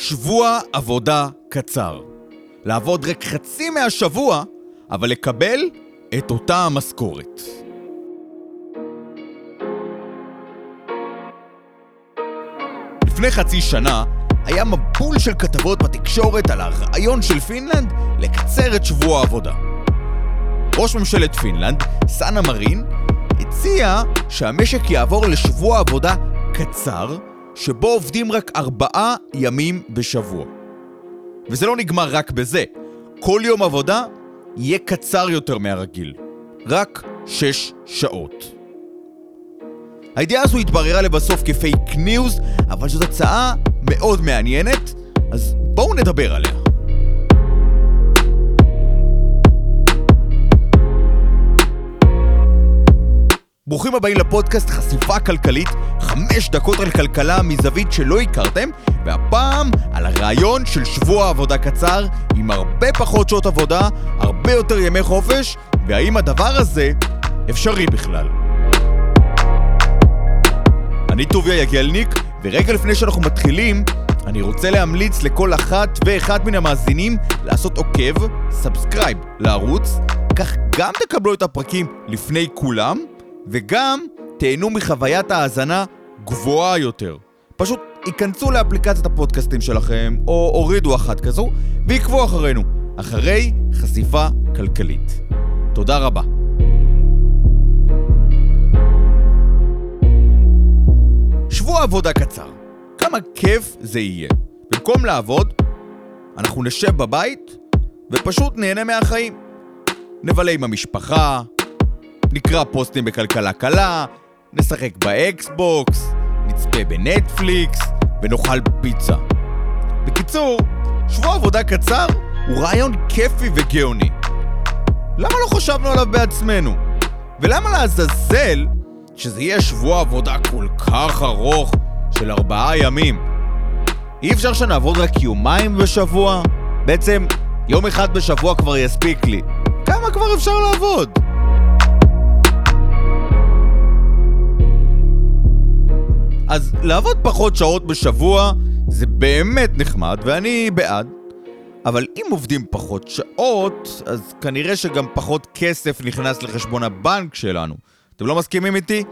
שבוע עבודה קצר. לעבוד רק חצי מהשבוע, אבל לקבל את אותה המשכורת. לפני חצי שנה היה מבול של כתבות בתקשורת על הרעיון של פינלנד לקצר את שבוע העבודה. ראש ממשלת פינלנד, סאנה מרין, הציע שהמשק יעבור לשבוע עבודה קצר, שבו עובדים רק ארבעה ימים בשבוע. וזה לא נגמר רק בזה, כל יום עבודה יהיה קצר יותר מהרגיל. רק שש שעות. הידיעה הזו התבררה לבסוף כפייק ניוז, אבל זאת הצעה מאוד מעניינת, אז בואו נדבר עליה. ברוכים הבאים לפודקאסט חשיפה כלכלית, חמש דקות על כלכלה מזווית שלא הכרתם, והפעם על הרעיון של שבוע עבודה קצר, עם הרבה פחות שעות עבודה, הרבה יותר ימי חופש, והאם הדבר הזה אפשרי בכלל. אני טוביה יגלניק, ורגע לפני שאנחנו מתחילים, אני רוצה להמליץ לכל אחת ואחד מן המאזינים לעשות עוקב, subscribe לערוץ, כך גם תקבלו את הפרקים לפני כולם, וגם תהנו מחוויית האזנה גבוהה יותר. פשוט היכנסו לאפליקציית הפודקאסטים שלכם, או הורידו אחת כזו, ועקבו אחרינו, אחרי חשיפה כלכלית. תודה רבה. שבוע עבודה קצר. כמה כיף זה יהיה. במקום לעבוד, אנחנו נשב בבית ופשוט נהנה מהחיים. נבלה עם המשפחה, נקרא פוסטים בכלכלה קלה, נשחק באקסבוקס, נצפה בנטפליקס ונאכל פיצה. בקיצור, שבוע עבודה קצר הוא רעיון כיפי וגאוני. למה לא חשבנו עליו בעצמנו? ולמה לעזאזל שזה יהיה שבוע עבודה כל כך ארוך של ארבעה ימים? אי אפשר שנעבוד רק יומיים בשבוע? בעצם, יום אחד בשבוע כבר יספיק לי. כמה כבר אפשר לעבוד? אז לעבוד פחות שעות בשבוע זה באמת נחמד ואני בעד. אבל אם עובדים פחות שעות, אז כנראה שגם פחות כסף נכנס לחשבון הבנק שלנו. אתם לא מסכימים איתי?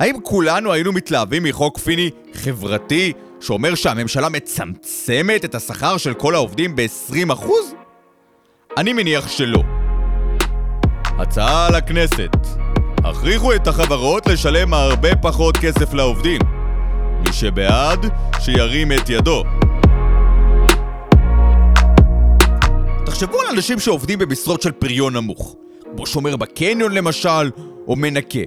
האם כולנו היינו מתלהבים מחוק פיני חברתי שאומר שהממשלה מצמצמת את השכר של כל העובדים ב-20%? אני מניח שלא. הצעה לכנסת הכריחו את החברות לשלם הרבה פחות כסף לעובדים. מי שבעד, שירים את ידו. תחשבו על אנשים שעובדים במשרות של פריון נמוך, כמו שומר בקניון למשל, או מנקה.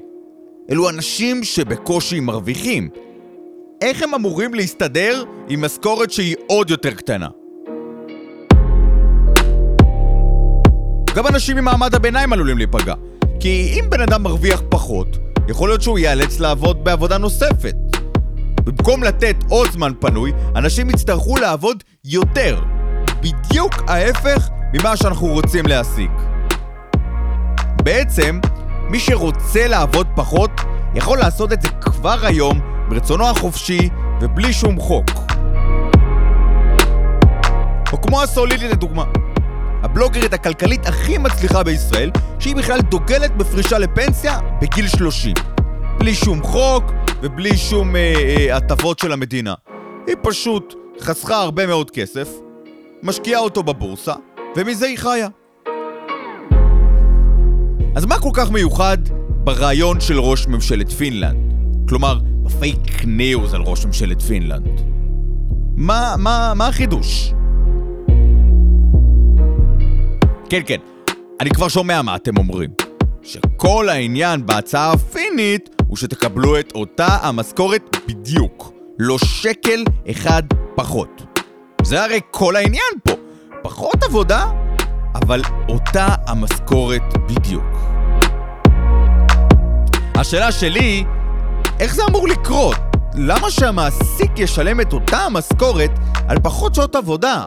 אלו אנשים שבקושי מרוויחים. איך הם אמורים להסתדר עם משכורת שהיא עוד יותר קטנה? גם אנשים ממעמד הביניים עלולים להיפגע. כי אם בן אדם מרוויח פחות, יכול להיות שהוא ייאלץ לעבוד בעבודה נוספת. במקום לתת עוד זמן פנוי, אנשים יצטרכו לעבוד יותר. בדיוק ההפך ממה שאנחנו רוצים להשיג. בעצם, מי שרוצה לעבוד פחות, יכול לעשות את זה כבר היום, ברצונו החופשי ובלי שום חוק. או כמו הסולידית לדוגמה. הבלוגרית הכלכלית הכי מצליחה בישראל, שהיא בכלל דוגלת בפרישה לפנסיה בגיל 30. בלי שום חוק ובלי שום הטבות אה, אה, של המדינה. היא פשוט חסכה הרבה מאוד כסף, משקיעה אותו בבורסה, ומזה היא חיה. אז מה כל כך מיוחד ברעיון של ראש ממשלת פינלנד? כלומר, בפייק ניוז על ראש ממשלת פינלנד. מה, מה, מה החידוש? כן, כן, אני כבר שומע מה אתם אומרים. שכל העניין בהצעה הפינית הוא שתקבלו את אותה המשכורת בדיוק. לא שקל אחד פחות. זה הרי כל העניין פה. פחות עבודה, אבל אותה המשכורת בדיוק. השאלה שלי, איך זה אמור לקרות? למה שהמעסיק ישלם את אותה המשכורת על פחות שעות עבודה?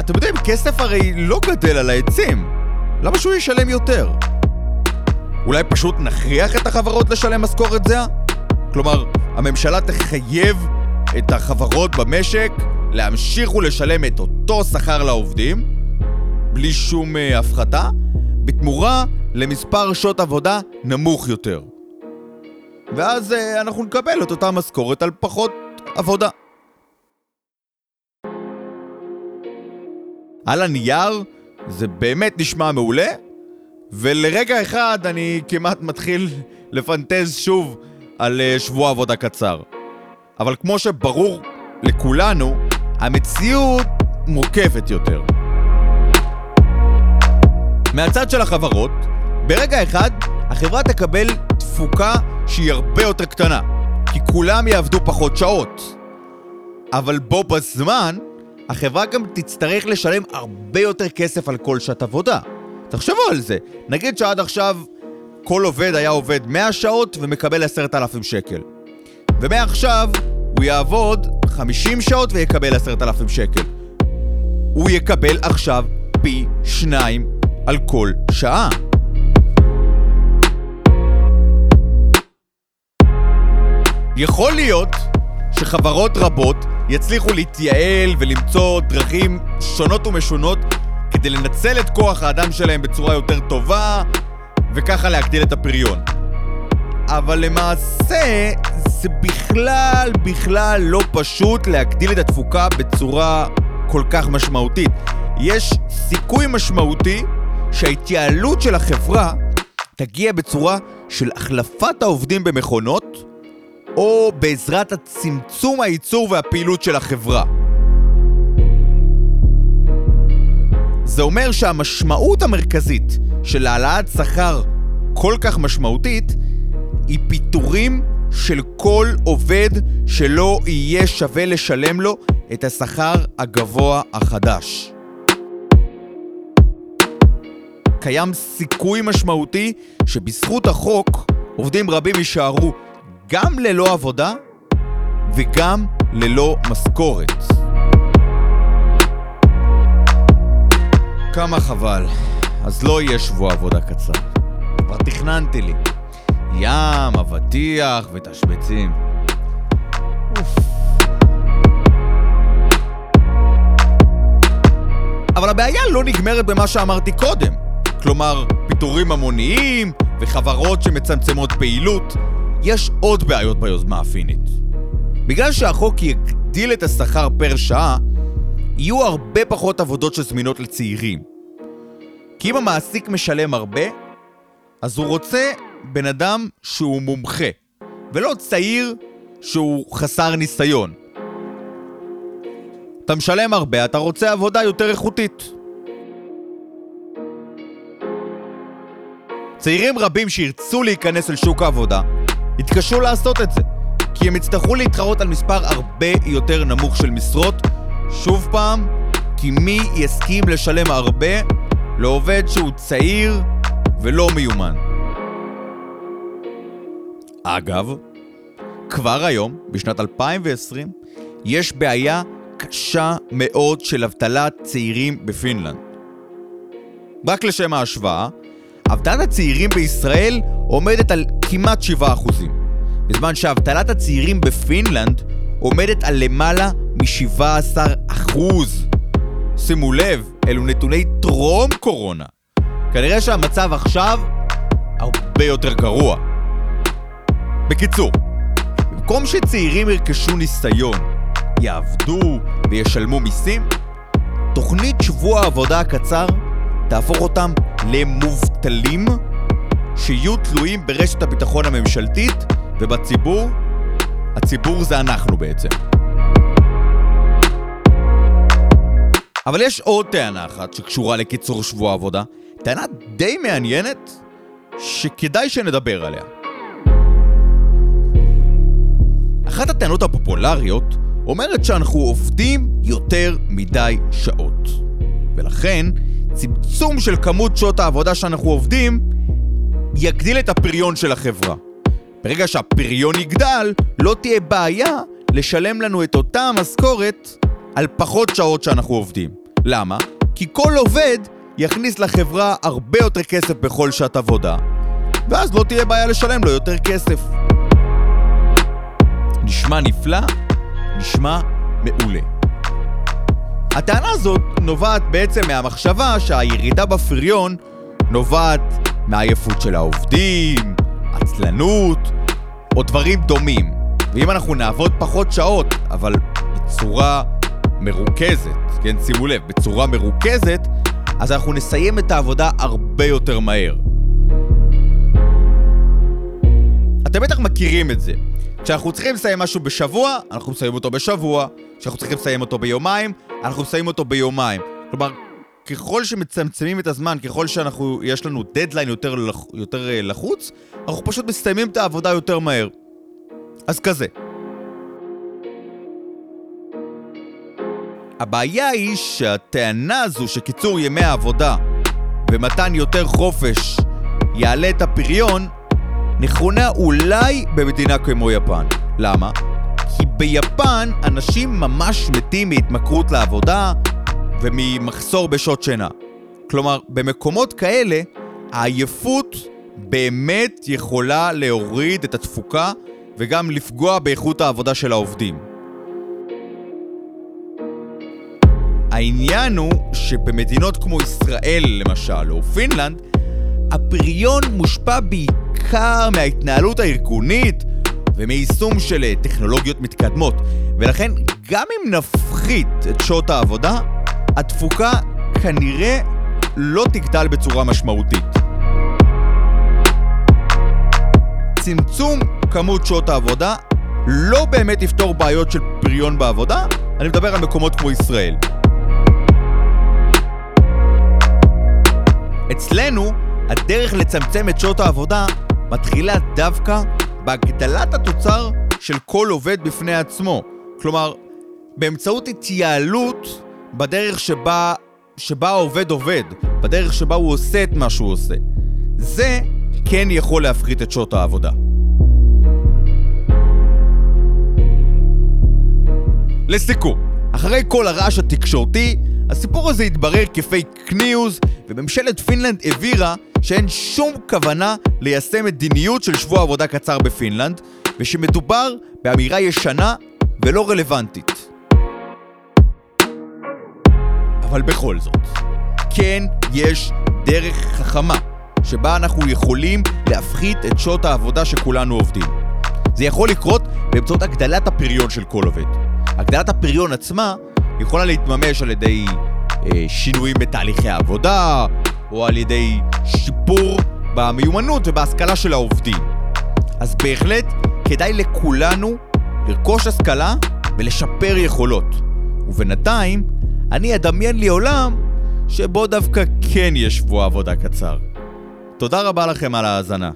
אתם יודעים, כסף הרי לא גדל על העצים. למה שהוא ישלם יותר? אולי פשוט נכריח את החברות לשלם משכורת זהה? כלומר, הממשלה תחייב את החברות במשק להמשיך ולשלם את אותו שכר לעובדים, בלי שום uh, הפחתה, בתמורה למספר שעות עבודה נמוך יותר. ואז uh, אנחנו נקבל את אותה משכורת על פחות עבודה. על הנייר זה באמת נשמע מעולה, ולרגע אחד אני כמעט מתחיל לפנטז שוב על uh, שבוע עבודה קצר. אבל כמו שברור לכולנו, המציאות מורכבת יותר. מהצד של החברות, ברגע אחד החברה תקבל תפוקה שהיא הרבה יותר קטנה, כי כולם יעבדו פחות שעות. אבל בו בזמן, החברה גם תצטרך לשלם הרבה יותר כסף על כל שעת עבודה. תחשבו על זה, נגיד שעד עכשיו כל עובד היה עובד 100 שעות ומקבל 10,000 שקל. ומעכשיו הוא יעבוד 50 שעות ויקבל 10,000 שקל. הוא יקבל עכשיו פי שניים על כל שעה. יכול להיות שחברות רבות יצליחו להתייעל ולמצוא דרכים שונות ומשונות כדי לנצל את כוח האדם שלהם בצורה יותר טובה וככה להגדיל את הפריון. אבל למעשה זה בכלל בכלל לא פשוט להגדיל את התפוקה בצורה כל כך משמעותית. יש סיכוי משמעותי שההתייעלות של החברה תגיע בצורה של החלפת העובדים במכונות או בעזרת הצמצום הייצור והפעילות של החברה. זה אומר שהמשמעות המרכזית של העלאת שכר כל כך משמעותית היא פיטורים של כל עובד שלא יהיה שווה לשלם לו את השכר הגבוה החדש. קיים סיכוי משמעותי שבזכות החוק עובדים רבים יישארו גם ללא עבודה וגם ללא משכורת. כמה חבל. אז לא יהיה שבוע עבודה קצר. כבר תכננתי לי. ים, אבטיח ותשבצים. אבל הבעיה לא נגמרת במה שאמרתי קודם. כלומר, פיטורים המוניים וחברות שמצמצמות פעילות. יש עוד בעיות ביוזמה הפינית. בגלל שהחוק יגדיל את השכר פר שעה, יהיו הרבה פחות עבודות שזמינות לצעירים. כי אם המעסיק משלם הרבה, אז הוא רוצה בן אדם שהוא מומחה, ולא צעיר שהוא חסר ניסיון. אתה משלם הרבה, אתה רוצה עבודה יותר איכותית. צעירים רבים שירצו להיכנס אל שוק העבודה, יתקשו לעשות את זה, כי הם יצטרכו להתחרות על מספר הרבה יותר נמוך של משרות, שוב פעם, כי מי יסכים לשלם הרבה לעובד שהוא צעיר ולא מיומן? אגב, כבר היום, בשנת 2020, יש בעיה קשה מאוד של אבטלת צעירים בפינלנד. רק לשם ההשוואה, אבטלת הצעירים בישראל עומדת על כמעט 7%, בזמן שאבטלת הצעירים בפינלנד עומדת על למעלה מ-17%. שימו לב, אלו נתוני טרום קורונה. כנראה שהמצב עכשיו הרבה יותר גרוע. בקיצור, במקום שצעירים ירכשו ניסיון, יעבדו וישלמו מיסים, תוכנית שבוע העבודה הקצר תהפוך אותם למובטלים שיהיו תלויים ברשת הביטחון הממשלתית ובציבור, הציבור זה אנחנו בעצם. אבל יש עוד טענה אחת שקשורה לקיצור שבוע עבודה, טענה די מעניינת שכדאי שנדבר עליה. אחת הטענות הפופולריות אומרת שאנחנו עובדים יותר מדי שעות. ולכן, צמצום של כמות שעות העבודה שאנחנו עובדים יגדיל את הפריון של החברה. ברגע שהפריון יגדל, לא תהיה בעיה לשלם לנו את אותה המשכורת על פחות שעות שאנחנו עובדים. למה? כי כל עובד יכניס לחברה הרבה יותר כסף בכל שעת עבודה, ואז לא תהיה בעיה לשלם לו יותר כסף. נשמע נפלא, נשמע מעולה. הטענה הזאת נובעת בעצם מהמחשבה שהירידה בפריון נובעת מעייפות של העובדים, עצלנות או דברים דומים. ואם אנחנו נעבוד פחות שעות, אבל בצורה מרוכזת, כן, שימו לב, בצורה מרוכזת, אז אנחנו נסיים את העבודה הרבה יותר מהר. אתם בטח מכירים את זה. כשאנחנו צריכים לסיים משהו בשבוע, אנחנו מסיים אותו בשבוע. כשאנחנו צריכים לסיים אותו ביומיים, אנחנו מסיים אותו ביומיים. כלומר, ככל שמצמצמים את הזמן, ככל שאנחנו, יש לנו דדליין יותר, יותר uh, לחוץ, אנחנו פשוט מסיימים את העבודה יותר מהר. אז כזה. הבעיה היא שהטענה הזו שקיצור ימי העבודה ומתן יותר חופש יעלה את הפריון, נכונה אולי במדינה כמו יפן. למה? כי ביפן אנשים ממש מתים מהתמכרות לעבודה וממחסור בשעות שינה. כלומר, במקומות כאלה, העייפות באמת יכולה להוריד את התפוקה וגם לפגוע באיכות העבודה של העובדים. העניין הוא שבמדינות כמו ישראל למשל, או פינלנד, הפריון מושפע בעיקר מההתנהלות הארגונית ומיישום של אה, טכנולוגיות מתקדמות, ולכן גם אם נפחית את שעות העבודה, התפוקה כנראה לא תגדל בצורה משמעותית. צמצום כמות שעות העבודה לא באמת יפתור בעיות של פריון בעבודה, אני מדבר על מקומות כמו ישראל. אצלנו, הדרך לצמצם את שעות העבודה מתחילה דווקא בהגדלת התוצר של כל עובד בפני עצמו. כלומר, באמצעות התייעלות בדרך שבה, שבה העובד עובד, בדרך שבה הוא עושה את מה שהוא עושה. זה כן יכול להפחית את שעות העבודה. לסיכום, אחרי כל הרעש התקשורתי, הסיפור הזה התברר כ fake news, וממשלת פינלנד הבהירה שאין שום כוונה ליישם מדיניות של שבוע עבודה קצר בפינלנד, ושמדובר באמירה ישנה ולא רלוונטית. אבל בכל זאת, כן יש דרך חכמה שבה אנחנו יכולים להפחית את שעות העבודה שכולנו עובדים. זה יכול לקרות באמצעות הגדלת הפריון של כל עובד. הגדלת הפריון עצמה יכולה להתממש על ידי אה, שינויים בתהליכי העבודה, או על ידי שיפור במיומנות ובהשכלה של העובדים. אז בהחלט כדאי לכולנו לרכוש השכלה ולשפר יכולות. ובינתיים, אני אדמיין לי עולם שבו דווקא כן יש שבוע עבודה קצר. תודה רבה לכם על ההאזנה.